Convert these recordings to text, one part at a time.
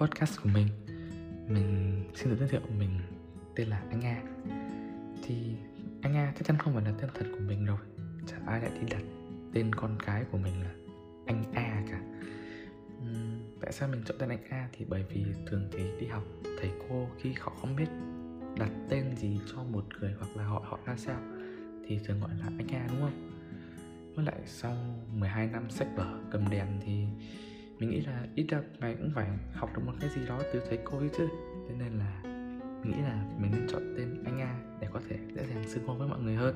podcast của mình. Mình xin được giới thiệu mình tên là Anh A. Thì Anh A chắc chắn không phải là tên thật của mình rồi. Chả ai lại đi đặt tên con cái của mình là Anh A cả. Uhm, Tại sao mình chọn tên Anh A? Thì bởi vì thường thì đi học thầy cô khi họ không biết đặt tên gì cho một người hoặc là họ họ ra sao thì thường gọi là anh A đúng không? Với lại sau 12 năm sách vở cầm đèn thì mình nghĩ là ít ra mày cũng phải học được một cái gì đó từ thầy cô ấy chứ. Thế nên là mình nghĩ là mình nên chọn tên anh A để có thể dễ dàng xưng hô với mọi người hơn.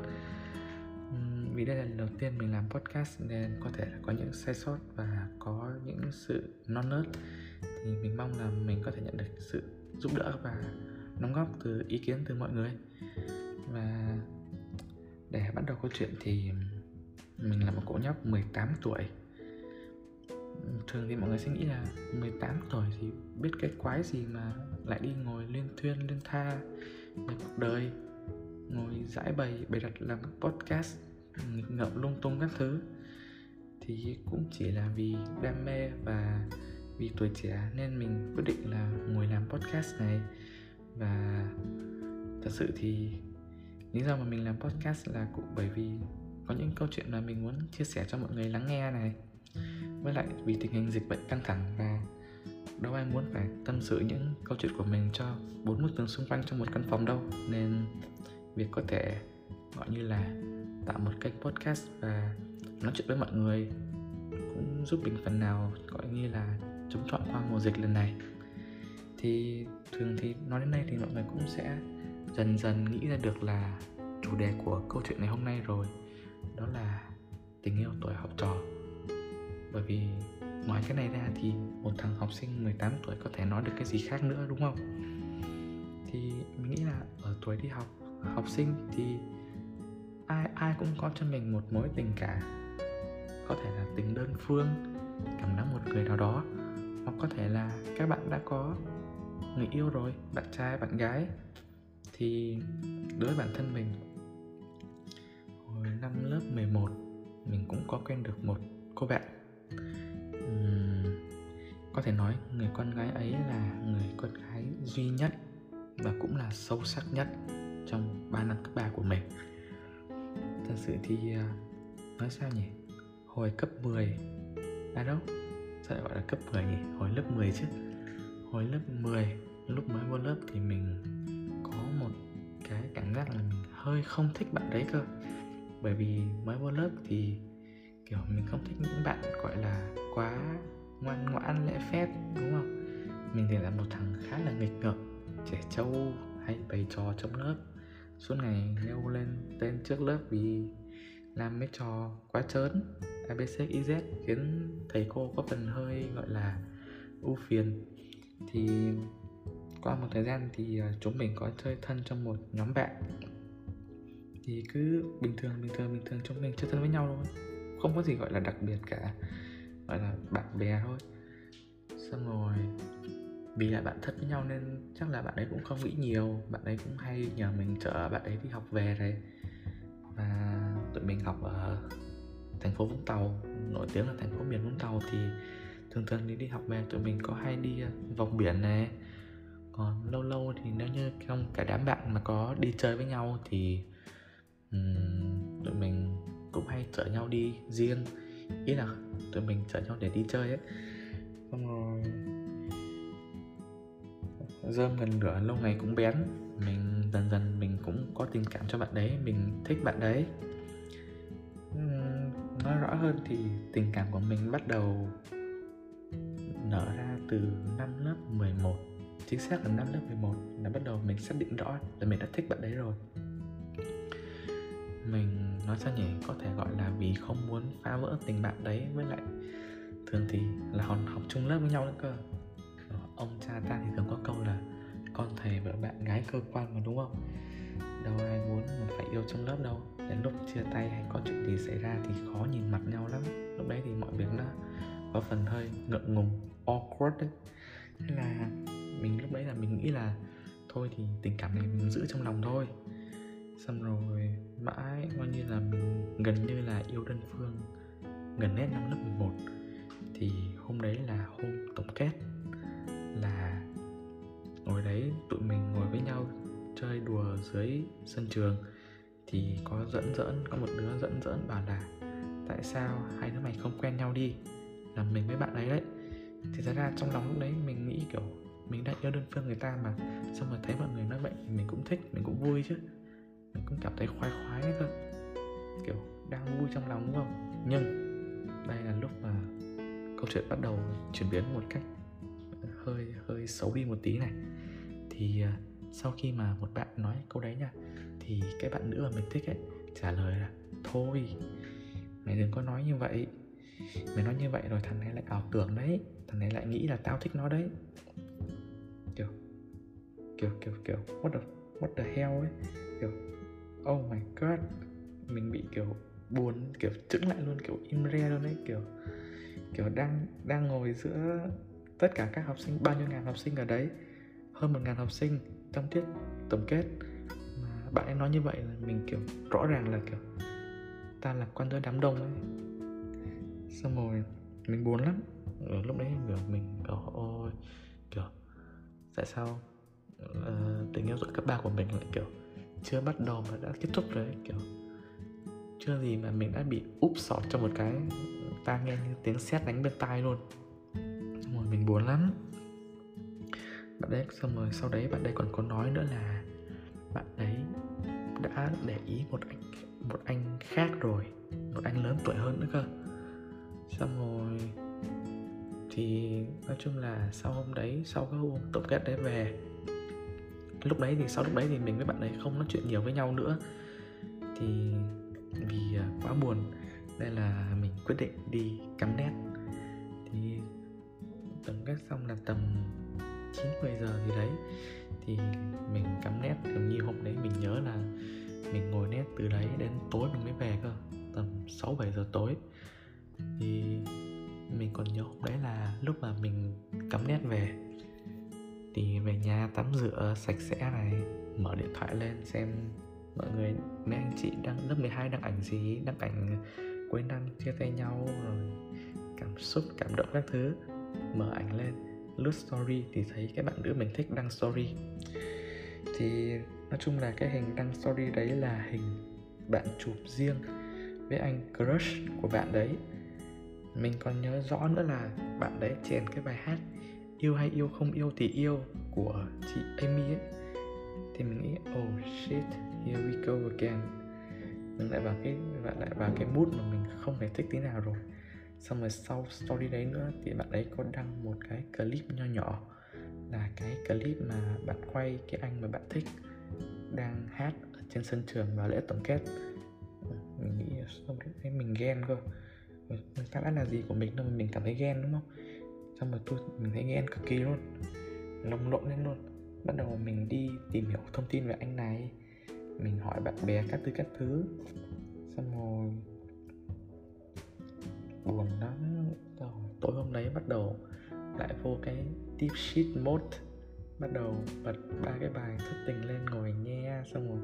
Vì đây là lần đầu tiên mình làm podcast nên có thể là có những sai sót và có những sự non nớt. Thì mình mong là mình có thể nhận được sự giúp đỡ và đóng góp từ ý kiến từ mọi người. Và để bắt đầu câu chuyện thì mình là một cậu nhóc 18 tuổi thường thì mọi người sẽ nghĩ là 18 tuổi thì biết cái quái gì mà lại đi ngồi liên thuyên liên tha về cuộc đời, ngồi giải bày bày đặt làm podcast, nghịch ngợm lung tung các thứ. Thì cũng chỉ là vì đam mê và vì tuổi trẻ nên mình quyết định là ngồi làm podcast này. Và thật sự thì lý do mà mình làm podcast là cũng bởi vì có những câu chuyện mà mình muốn chia sẻ cho mọi người lắng nghe này với lại vì tình hình dịch bệnh căng thẳng và đâu ai muốn phải tâm sự những câu chuyện của mình cho bốn bức tường xung quanh trong một căn phòng đâu. Nên việc có thể, gọi như là, tạo một kênh podcast và nói chuyện với mọi người cũng giúp mình phần nào, gọi như là, chống chọi qua mùa dịch lần này. Thì thường thì nói đến đây thì mọi người cũng sẽ dần dần nghĩ ra được là chủ đề của câu chuyện ngày hôm nay rồi. Đó là tình yêu tuổi học trò bởi vì ngoài cái này ra thì một thằng học sinh 18 tuổi có thể nói được cái gì khác nữa, đúng không? Thì mình nghĩ là ở tuổi đi học học sinh thì ai ai cũng có cho mình một mối tình cả. Có thể là tình đơn phương, cảm nắng một người nào đó, hoặc có thể là các bạn đã có người yêu rồi, bạn trai, bạn gái. Thì đối với bản thân mình, hồi năm lớp 11 mình cũng có quen được một cô bạn uhm, có thể nói người con gái ấy là người con gái duy nhất và cũng là sâu sắc nhất trong 3 năm cấp 3 của mình. Thật sự thì à, nói sao nhỉ? Hồi cấp 10 à đâu? Sao lại gọi là cấp 10 nhỉ? Hồi lớp 10 chứ. Hồi lớp 10 lúc mới vô lớp thì mình có một cái cảm giác là mình hơi không thích bạn đấy cơ. Bởi vì mới vô lớp thì kiểu, mình không thích những bạn, gọi là, quá ngoan ngoãn, lễ phép, đúng không? Mình thì là một thằng khá là nghịch ngợm, trẻ trâu hay bày trò trong lớp. Suốt ngày leo lên tên trước lớp vì làm mấy trò quá trớn abc iz khiến thầy cô có phần hơi, gọi là ưu phiền. Thì qua một thời gian thì à, chúng mình có chơi thân trong một nhóm bạn. Thì cứ bình thường bình thường bình thường, chúng mình chơi thân với nhau thôi không có gì gọi là đặc biệt cả gọi là bạn bè thôi. Xong rồi vì là bạn thân với nhau nên chắc là bạn ấy cũng không nghĩ nhiều bạn ấy cũng hay nhờ mình chở bạn ấy đi học về rồi và tụi mình học ở thành phố vũng tàu nổi tiếng là thành phố miền vũng tàu thì thường thường đi đi học về tụi mình có hay đi ờ, vòng biển này. Còn lâu lâu thì nếu như trong cả đám bạn mà có đi chơi với nhau thì um, cũng hay chở nhau đi riêng. Ý là tụi mình chở nhau để đi chơi ấy. Xong rồi dơm gần lửa lâu ngày cũng bén. Mình dần dần mình cũng có tình cảm cho bạn đấy, mình thích bạn đấy. Nói rõ hơn thì tình cảm của mình bắt đầu nở ra từ năm lớp 11 chính xác là năm lớp 11 là bắt đầu mình xác định rõ là mình đã thích bạn đấy rồi. Mình nói sao nhỉ? Có thể gọi là vì không muốn phá vỡ tình bạn đấy với lại thường thì là còn học chung lớp với nhau nữa cơ. Ông cha ta thì thường có câu là con thầy vợ bạn gái cơ quan mà đúng không? Đâu ai muốn mà phải yêu trong lớp đâu. Đến lúc chia tay hay có chuyện gì xảy ra thì khó nhìn mặt nhau lắm. Lúc đấy thì mọi việc nó có phần hơi ngượng ngùng, awkward đấy. Là mình lúc đấy là mình nghĩ là thôi thì tình cảm này mình giữ trong lòng thôi xong rồi mãi coi như là mình gần như là yêu đơn phương, gần hết năm lớp 11 thì hôm đấy là hôm tổng kết, là ngồi đấy tụi mình ngồi với nhau chơi đùa dưới sân trường. Thì có dẫn dẫn, có một đứa dẫn dẫn bảo là, tại sao hai đứa mày không quen nhau đi? Là mình với bạn ấy đấy. Thì thật ra trong lòng lúc đấy mình nghĩ kiểu mình đã yêu đơn phương người ta mà. Xong rồi thấy mọi người nói vậy thì mình cũng thích, mình cũng vui chứ cũng cảm thấy khoái khoái đấy cơ. Kiểu đang vui trong lòng, đúng không? Nhưng đây là lúc mà câu chuyện bắt đầu chuyển biến một cách ờ, hơi hơi xấu đi một tí này. Thì ờ, sau khi mà một bạn nói câu đấy nha, thì cái bạn nữ mà mình thích ấy trả lời là, thôi, mày đừng có nói như vậy. Mày nói như vậy rồi thằng này lại ảo tưởng đấy. Thằng này lại nghĩ là tao thích nó đấy. Kiểu kiểu kiểu kiểu, what the what the hell ấy. Kiểu oh my god. Mình bị kiểu buồn kiểu chững lại luôn kiểu im re luôn ấy kiểu kiểu đang đang ngồi giữa tất cả các học sinh bao nhiêu ngàn học sinh ở đấy hơn một ngàn học sinh trong tiết tổng kết. Mà bạn ấy nói như vậy là mình kiểu rõ ràng là kiểu ta là quan giữa đám đông ấy. Xong rồi mình buồn lắm. Ở lúc đấy kiểu mình kiểu ôi kiểu tại sao uh, tình yêu giữa cấp ba của mình lại kiểu chưa bắt đầu mà đã kết thúc rồi ấy, kiểu chưa gì mà mình đã bị úp sọt cho một cái ta nghe như tiếng sét đánh bên tai luôn. Xong rồi mình buồn lắm. Bạn đấy xong rồi sau đấy bạn đấy còn có nói nữa là bạn đấy đã để ý một anh một anh khác rồi một anh lớn tuổi hơn nữa cơ. Xong rồi thì nói chung là sau hôm đấy sau cái hôm tổng kết đấy về lúc đấy thì sau lúc đấy thì mình với bạn ấy không nói chuyện nhiều với nhau nữa. Thì vì à, quá buồn nên là mình quyết định đi cắm nét. Thì tổng kết xong là tầm 9 10 giờ gì đấy thì mình cắm nét hình như hôm đấy mình nhớ là mình ngồi nét từ đấy đến tối mình mới về cơ, tầm 6 7 giờ tối. Thì mình còn nhớ hôm đấy là lúc mà mình cắm nét về thì về nhà tắm rửa sạch sẽ này. Mở điện thoại lên xem mọi người, mấy anh chị đang, lớp 12 đăng ảnh gì đăng ảnh cuối năm chia tay nhau rồi. Cảm xúc, cảm động các thứ. Mở ảnh lên, lướt story thì thấy các bạn nữ mình thích đăng story. Thì nói chung là cái hình đăng story đấy là hình bạn chụp riêng với anh crush của bạn đấy. Mình còn nhớ rõ nữa là bạn đấy chèn cái bài hát yêu hay yêu không yêu thì yêu của chị Amy ấy. Thì mình nghĩ oh shit, here we go again. Mình lại vào cái, lại vào cái mood mà mình không hề thích tí nào rồi. Xong rồi sau story đấy nữa thì bạn ấy có đăng một cái clip nho nhỏ. Là cái clip mà bạn quay cái anh mà bạn thích đang hát ở trên sân trường vào lễ tổng kết. Mình nghĩ xong đấy mình ghen cơ. Mình ta đã là gì của mình đâu mình cảm thấy ghen, đúng không? Xong rồi tôi, mình thấy ghen cực kỳ luôn. Lồng lộn lên luôn. Bắt đầu mình đi tìm hiểu thông tin về anh này. Mình hỏi bạn bè các thứ các thứ. Xong rồi, buồn lắm. Rồi, tối hôm đấy bắt đầu lại vô cái deep shit mode. Bắt đầu bật ba cái bài thất tình lên ngồi nghe. Xong rồi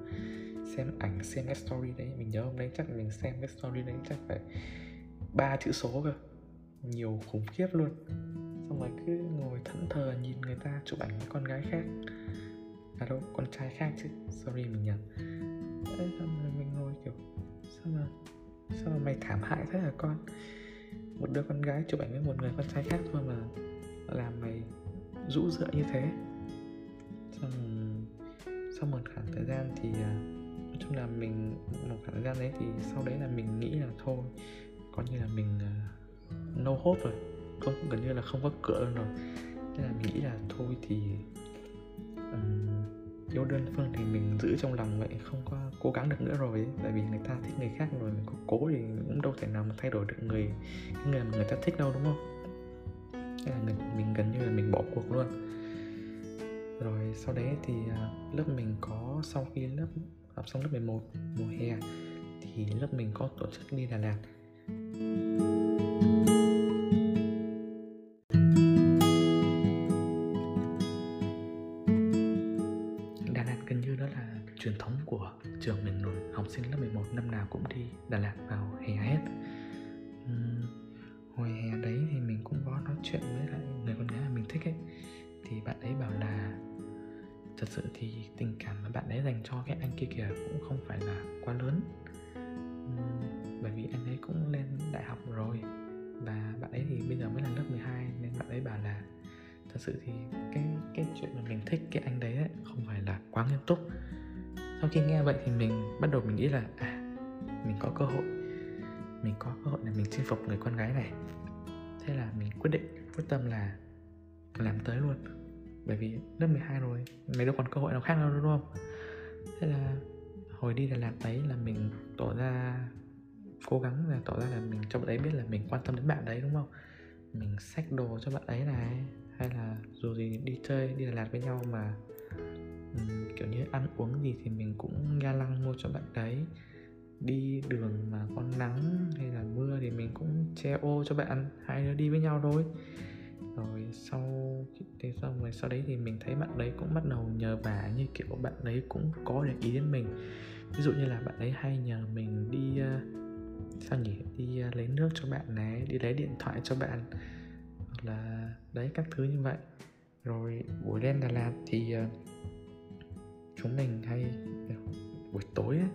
xem ảnh, xem cái story đấy. Mình nhớ hôm đấy chắc mình xem cái story đấy chắc phải ba chữ số cơ nhiều khủng khiếp luôn. Xong rồi cứ ngồi thẫn thờ nhìn người ta chụp ảnh với con gái khác. À đâu con trai khác chứ. Sorry mình nhầm. Đấy, xong rồi mình ngồi kiểu sao mà sao mà mày thảm hại thế hả con? Một đứa con gái chụp ảnh với một người con trai khác thôi mà làm mày rũ rượi như thế. Xong sau một khoảng thời gian thì à, nói chung là mình một khoảng thời gian đấy thì sau đấy là mình nghĩ là thôi coi như là mình à, no hope rồi. Không gần như là không có cửa luôn rồi. Nên là mình nghĩ là thôi thì um, yêu đơn phương thì mình giữ trong lòng vậy không có cố gắng được nữa rồi. Ấy. tại vì người ta thích người khác rồi mình có cố thì cũng đâu thể nào mà thay đổi được người cái người mà người ta thích đâu đúng không? Nên là mình gần như là mình bỏ cuộc luôn. Rồi sau đấy thì uh, lớp mình có sau khi lớp học xong lớp 11 mùa hè thì lớp mình có tổ chức đi Đà Lạt. Đà Lạt vào hè hết. Uhm, Hồi hè đấy thì mình cũng có nói chuyện với lại người con gái mà mình thích ấy. Thì bạn ấy bảo là thật sự thì tình cảm mà bạn ấy dành cho cái anh kia kìa cũng không phải là quá lớn. Uhm, bởi vì anh ấy cũng lên đại học rồi và bạn ấy thì bây giờ mới là lớp 12 nên bạn ấy bảo là thật sự thì cái cái chuyện mà mình thích cái anh đấy ấy, không phải là quá nghiêm túc. Sau khi nghe vậy thì mình bắt đầu mình nghĩ là à mình có cơ hội. Mình có cơ hội để mình chinh phục người con gái này. Thế là mình quyết định quyết tâm là làm tới luôn. Bởi vì lớp 12 rồi mấy đâu còn cơ hội nào khác đâu đúng không? Thế là hồi đi là làm đấy là mình tỏ ra cố gắng là tỏ ra là mình cho bạn ấy biết là mình quan tâm đến bạn đấy đúng không? Mình xách đồ cho bạn ấy này hay là dù gì đi chơi đi Đà Lạt với nhau mà um, kiểu như ăn uống gì thì mình cũng ga lăng mua cho bạn đấy đi đường mà có nắng hay là mưa thì mình cũng che ô cho bạn hai đứa đi với nhau thôi. Rồi sau thế xong rồi sau đấy thì mình thấy bạn đấy cũng bắt đầu nhờ vả như kiểu bạn đấy cũng có để ý đến mình. Ví dụ như là bạn ấy hay nhờ mình đi ờ, sao nhỉ? Đi ờ, lấy nước cho bạn này đi lấy điện thoại cho bạn hoặc là đấy các thứ như vậy. Rồi buổi đêm Đà Lạt thì ờ, chúng mình hay buổi tối ấy,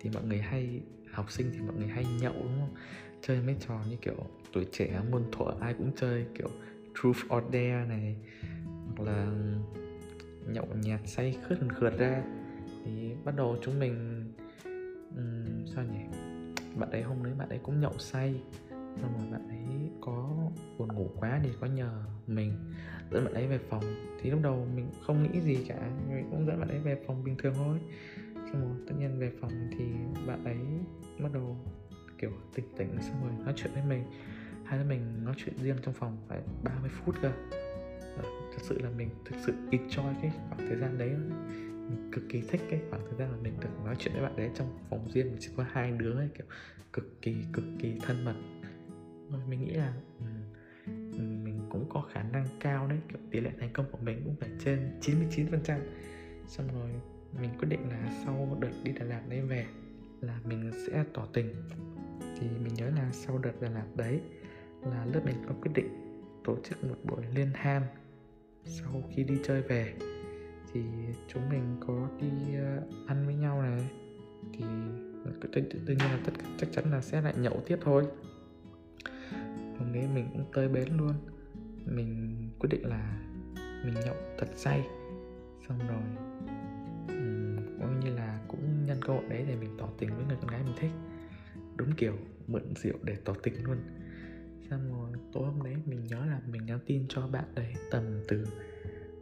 thì mọi người hay học sinh thì mọi người hay nhậu đúng không? Chơi mấy trò như kiểu tuổi trẻ muôn thuở ai cũng chơi kiểu truth or dare này hoặc là nhậu nhạt say khướt khượt ra. Thì bắt đầu chúng mình um, sao nhỉ? Bạn ấy hôm đấy bạn ấy cũng nhậu say xong rồi bạn ấy có buồn ngủ quá thì có nhờ mình dẫn bạn ấy về phòng. Thì lúc đầu mình không nghĩ gì cả mình cũng dẫn bạn ấy về phòng bình thường thôi xong rồi tất nhiên về phòng thì bạn ấy bắt đầu kiểu tỉnh tỉnh xong rồi nói chuyện với mình. Hai đứa mình nói chuyện riêng trong phòng phải 30 phút cơ. Ờ, thật sự là mình thực sự enjoy cái khoảng thời gian đấy. Mình cực kỳ thích cái khoảng thời gian mà mình được nói chuyện với bạn đấy trong phòng riêng. Chỉ có hai đứa ấy kiểu cực kỳ cực kỳ thân mật. Rồi mình nghĩ là mình cũng có khả năng cao đấy. Kiểu tỷ lệ thành công của mình cũng phải trên 99 phần trăm. Xong rồi mình quyết định là sau đợt đi Đà Lạt đấy về là mình sẽ tỏ tình. Thì mình nhớ là sau đợt Đà Lạt đấy là lớp mình có quyết định tổ chức một buổi liên hoan sau khi đi chơi về. Thì chúng mình có đi ờ, ăn với nhau này. Thì tất nhiên là tất chắc chắn là sẽ lại nhậu tiếp thôi. Hôm đấy mình cũng tới bến luôn. Mình quyết định là mình nhậu thật say. Xong rồi cơ hội đấy để mình tỏ tình với người con gái mình thích. Đúng kiểu, mượn rượu để tỏ tình luôn. Xong rồi, tối hôm đấy mình nhớ là mình nhắn tin cho bạn đấy tầm từ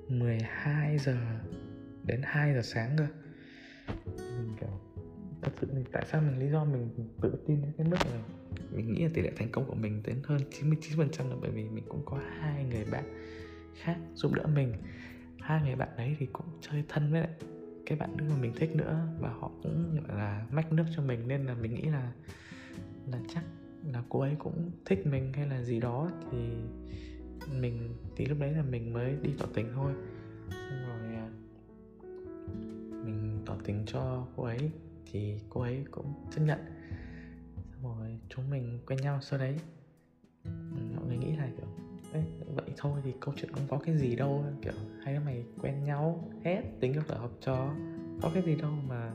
12 giờ đến 2 giờ sáng cơ. Mình kiểu, thật sự thì tại sao mình, lý do mình tự tin đến cái mức là mình nghĩ là tỷ lệ thành công của mình đến hơn 99% là bởi vì mình cũng có hai người bạn khác giúp đỡ mình. Hai người bạn đấy thì cũng chơi thân với lại cái bạn nữ mà mình thích nữa và họ cũng gọi là mách nước cho mình nên là mình nghĩ là là chắc là cô ấy cũng thích mình hay là gì đó thì mình thì lúc đấy là mình mới đi tỏ tình thôi. Xong rồi à, mình tỏ tình cho cô ấy thì cô ấy cũng chấp nhận. Xong rồi chúng mình quen nhau sau đấy. Mọi người nghĩ là kiểu Đấy, vậy thôi thì câu chuyện không có cái gì đâu kiểu hai đứa mày quen nhau hết tính được là học trò có cái gì đâu mà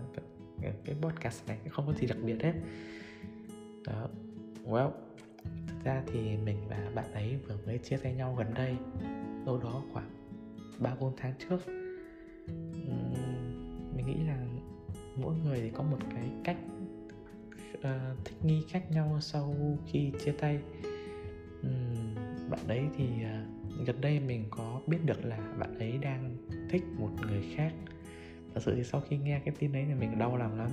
cái, cái podcast này không có gì đặc biệt hết. Đó well thực ra thì mình và bạn ấy vừa mới chia tay nhau gần đây đâu đó khoảng ba bốn tháng trước. Mình nghĩ là mỗi người thì có một cái cách uh, thích nghi khác nhau sau khi chia tay bạn đấy thì uh, gần đây mình có biết được là bạn ấy đang thích một người khác. Thật sự thì sau khi nghe cái tin đấy thì mình đau lòng lắm.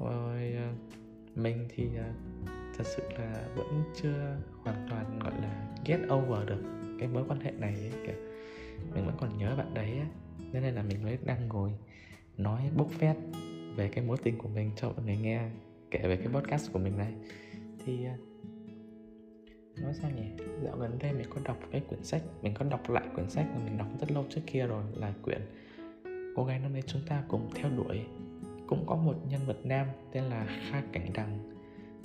Rồi uh, mình thì uh, thật sự là vẫn chưa hoàn toàn gọi là get over được cái mối quan hệ này ấy, kiểu mình vẫn còn nhớ bạn đấy ấy. nên là mình mới đang ngồi nói bốc phét về cái mối tình của mình cho mọi người nghe kể về cái podcast của mình này. Thì nói sao nhỉ? Dạo gần đây mình có đọc cái quyển sách mình có đọc lại quyển sách mà mình đọc rất lâu trước kia rồi là quyển cô gái năm nay chúng ta cùng theo đuổi. Cũng có một nhân vật nam tên là kha cảnh đằng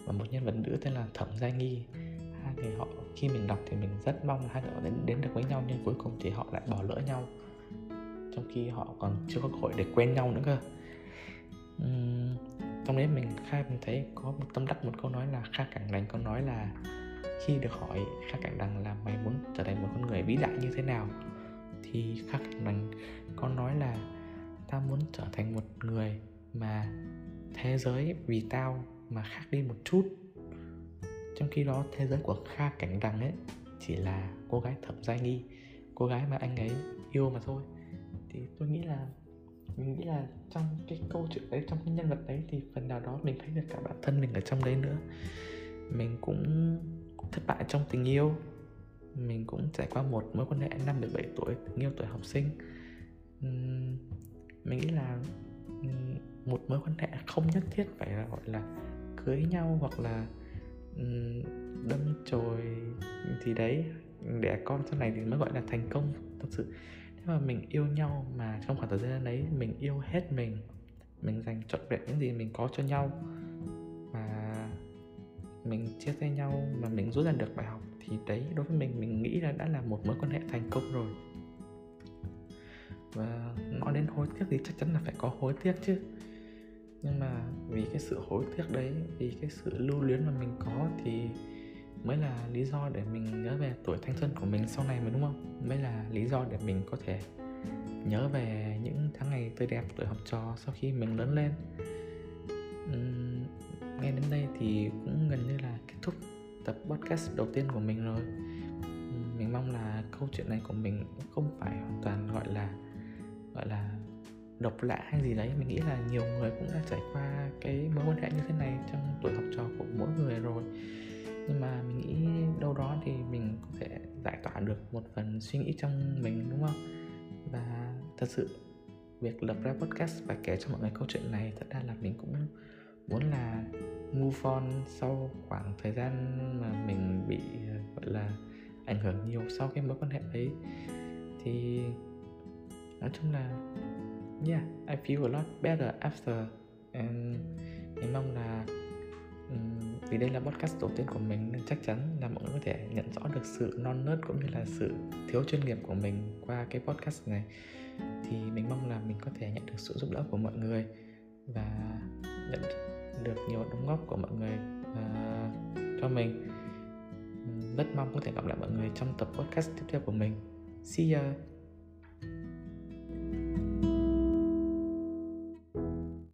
và một nhân vật nữ tên là thẩm gia nghi. Hai người họ khi mình đọc thì mình rất mong là hai người họ đến, đến được với nhau nhưng cuối cùng thì họ lại bỏ lỡ nhau. Trong khi họ còn chưa có cơ hội để quen nhau nữa cơ. Uhm, trong đấy mình khai mình thấy có một tâm đắc một câu nói là kha cảnh đằng có nói là khi được hỏi kha cảnh đằng là mày muốn trở thành một con người vĩ đại như thế nào? Thì kha cảnh đằng có nói là tao muốn trở thành một người mà thế giới vì tao mà khác đi một chút. Trong khi đó, thế giới của kha cảnh đằng ấy chỉ là cô gái thẩm gia nghi, cô gái mà anh ấy yêu mà thôi. Thì tôi nghĩ là, mình nghĩ là trong cái câu chuyện đấy, trong cái nhân vật đấy thì phần nào đó mình thấy được cả bản thân mình ở trong đấy nữa. Mình cũng thất bại trong tình yêu. Mình cũng trải qua một mối quan hệ năm 17 tuổi tình yêu tuổi học sinh. Mình nghĩ là một mối quan hệ không nhất thiết phải là, gọi là, cưới nhau hoặc là đâm chồi thì đấy. Đẻ con sau này thì mới gọi là thành công, thật sự. Nếu mà mình yêu nhau mà trong khoảng thời gian đấy mình yêu hết mình mình dành trọn vẹn những gì mình có cho nhau và mình chia sẻ nhau mà mình rút ra được bài học thì đấy đối với mình mình nghĩ là đã là một mối quan hệ thành công rồi. Và nói đến hối tiếc thì chắc chắn là phải có hối tiếc chứ. Nhưng mà vì cái sự hối tiếc đấy vì cái sự lưu luyến mà mình có thì mới là lý do để mình nhớ về tuổi thanh xuân của mình sau này mà đúng không? Mới là lý do để mình có thể nhớ về những tháng ngày tươi đẹp tuổi học trò sau khi mình lớn lên. Uhm, nghe đến đây thì cũng gần như là kết thúc tập podcast đầu tiên của mình rồi. Mình mong là câu chuyện này của mình không phải hoàn toàn gọi là gọi là độc lạ hay gì đấy. Mình nghĩ là nhiều người cũng đã trải qua cái mối quan hệ như thế này trong tuổi học trò của mỗi người rồi. Nhưng mà mình nghĩ đâu đó thì mình có thể giải tỏa được một phần suy nghĩ trong mình, đúng không? Và thật sự việc lập ra podcast và kể cho mọi người câu chuyện này thật ra là mình cũng muốn là move on sau khoảng thời gian mà mình bị gọi là ảnh hưởng nhiều sau cái mối quan hệ ấy thì nói chung là yeah I feel a lot better after. And mình mong là um, vì đây là podcast đầu tiên của mình nên chắc chắn là mọi người có thể nhận rõ được sự non nớt cũng như là sự thiếu chuyên nghiệp của mình qua cái podcast này. Thì mình mong là mình có thể nhận được sự giúp đỡ của mọi người và nhận được nhiều đóng góp của mọi người uh, cho mình. Rất mong có thể gặp lại mọi người trong tập podcast tiếp theo của mình. See ya!